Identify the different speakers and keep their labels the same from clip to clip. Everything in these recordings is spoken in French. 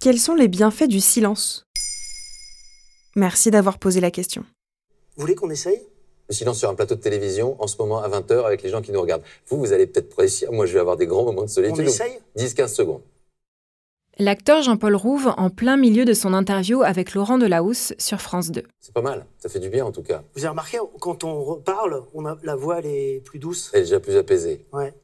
Speaker 1: Quels sont les bienfaits du silence? Merci d'avoir posé la question.
Speaker 2: Vous voulez qu'on essaye?
Speaker 3: Le silence sur un plateau de télévision en ce moment à 20h avec les gens qui nous regardent. Vous, vous allez peut-être réussir. Moi, je vais avoir des grands moments de solitude.
Speaker 2: On essaye?
Speaker 3: 10-15 secondes.
Speaker 1: L'acteur Jean-Paul Rouve en plein milieu de son interview avec Laurent Delahousse sur France 2.
Speaker 3: C'est pas mal. Ça fait du bien en tout cas.
Speaker 2: Vous avez remarqué, quand on parle, on a, la voix elle est plus douce.
Speaker 3: Elle est déjà plus apaisée.
Speaker 2: Ouais.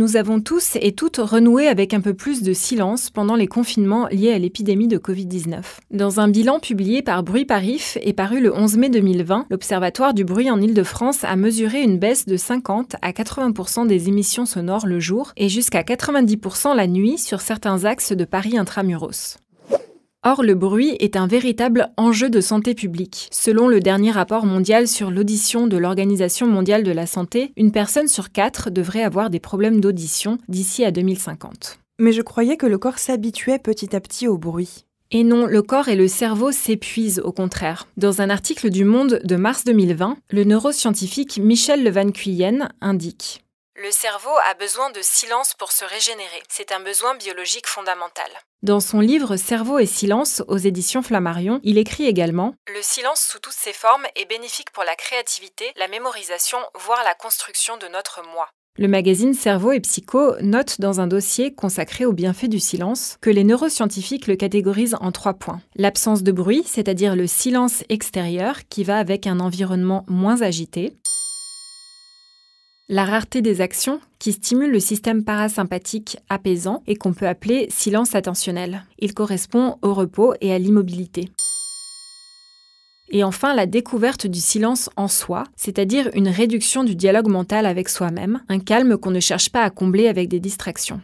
Speaker 1: Nous avons tous et toutes renoué avec un peu plus de silence pendant les confinements liés à l'épidémie de Covid-19. Dans un bilan publié par Bruit Parif et paru le 11 mai 2020, l'Observatoire du bruit en Île-de-France a mesuré une baisse de 50 à 80% des émissions sonores le jour et jusqu'à 90% la nuit sur certains axes de Paris intramuros. Or, le bruit est un véritable enjeu de santé publique. Selon le dernier rapport mondial sur l'audition de l'Organisation mondiale de la santé, une personne sur quatre devrait avoir des problèmes d'audition d'ici à 2050.
Speaker 4: Mais je croyais que le corps s'habituait petit à petit au bruit.
Speaker 1: Et non, le corps et le cerveau s'épuisent au contraire. Dans un article du Monde de mars 2020, le neuroscientifique Michel Levan Cuyen indique
Speaker 5: le cerveau a besoin de silence pour se régénérer. C'est un besoin biologique fondamental.
Speaker 1: Dans son livre Cerveau et silence aux éditions Flammarion, il écrit également
Speaker 5: Le silence sous toutes ses formes est bénéfique pour la créativité, la mémorisation, voire la construction de notre moi.
Speaker 1: Le magazine Cerveau et Psycho note dans un dossier consacré aux bienfaits du silence que les neuroscientifiques le catégorisent en trois points. L'absence de bruit, c'est-à-dire le silence extérieur qui va avec un environnement moins agité la rareté des actions qui stimule le système parasympathique apaisant et qu'on peut appeler silence attentionnel. Il correspond au repos et à l'immobilité. Et enfin, la découverte du silence en soi, c'est-à-dire une réduction du dialogue mental avec soi-même, un calme qu'on ne cherche pas à combler avec des distractions.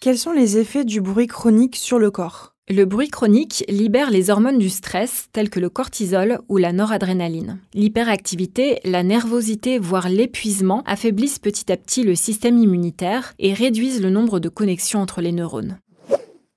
Speaker 4: Quels sont les effets du bruit chronique sur le corps?
Speaker 1: Le bruit chronique libère les hormones du stress telles que le cortisol ou la noradrénaline. L'hyperactivité, la nervosité, voire l'épuisement affaiblissent petit à petit le système immunitaire et réduisent le nombre de connexions entre les neurones.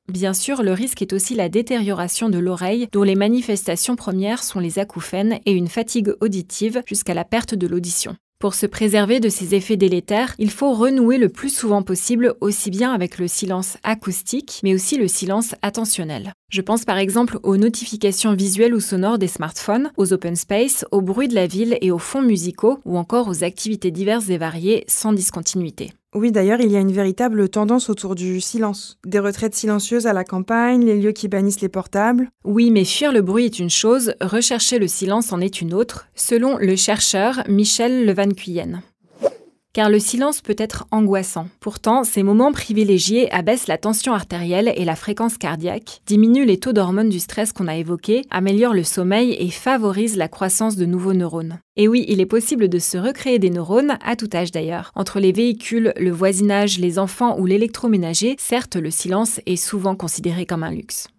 Speaker 1: Bien sûr, le risque est aussi la détérioration de l'oreille, dont les manifestations premières sont les acouphènes et une fatigue auditive jusqu'à la perte de l'audition. Pour se préserver de ces effets délétères, il faut renouer le plus souvent possible aussi bien avec le silence acoustique, mais aussi le silence attentionnel. Je pense par exemple aux notifications visuelles ou sonores des smartphones, aux open space, au bruit de la ville et aux fonds musicaux, ou encore aux activités diverses et variées sans discontinuité.
Speaker 4: Oui, d'ailleurs, il y a une véritable tendance autour du silence. Des retraites silencieuses à la campagne, les lieux qui bannissent les portables.
Speaker 1: Oui, mais fuir le bruit est une chose, rechercher le silence en est une autre, selon le chercheur Michel Levan Cuyen car le silence peut être angoissant. Pourtant, ces moments privilégiés abaissent la tension artérielle et la fréquence cardiaque, diminuent les taux d'hormones du stress qu'on a évoqués, améliorent le sommeil et favorisent la croissance de nouveaux neurones. Et oui, il est possible de se recréer des neurones, à tout âge d'ailleurs. Entre les véhicules, le voisinage, les enfants ou l'électroménager, certes, le silence est souvent considéré comme un luxe.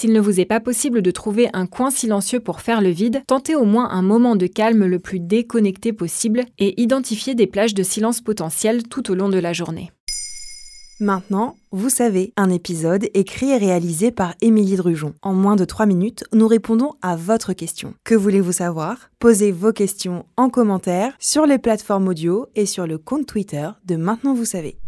Speaker 1: S'il ne vous est pas possible de trouver un coin silencieux pour faire le vide, tentez au moins un moment de calme le plus déconnecté possible et identifiez des plages de silence potentielles tout au long de la journée.
Speaker 4: Maintenant, vous savez, un épisode écrit et réalisé par Émilie Drujon. En moins de 3 minutes, nous répondons à votre question. Que voulez-vous savoir? Posez vos questions en commentaire sur les plateformes audio et sur le compte Twitter de Maintenant vous savez.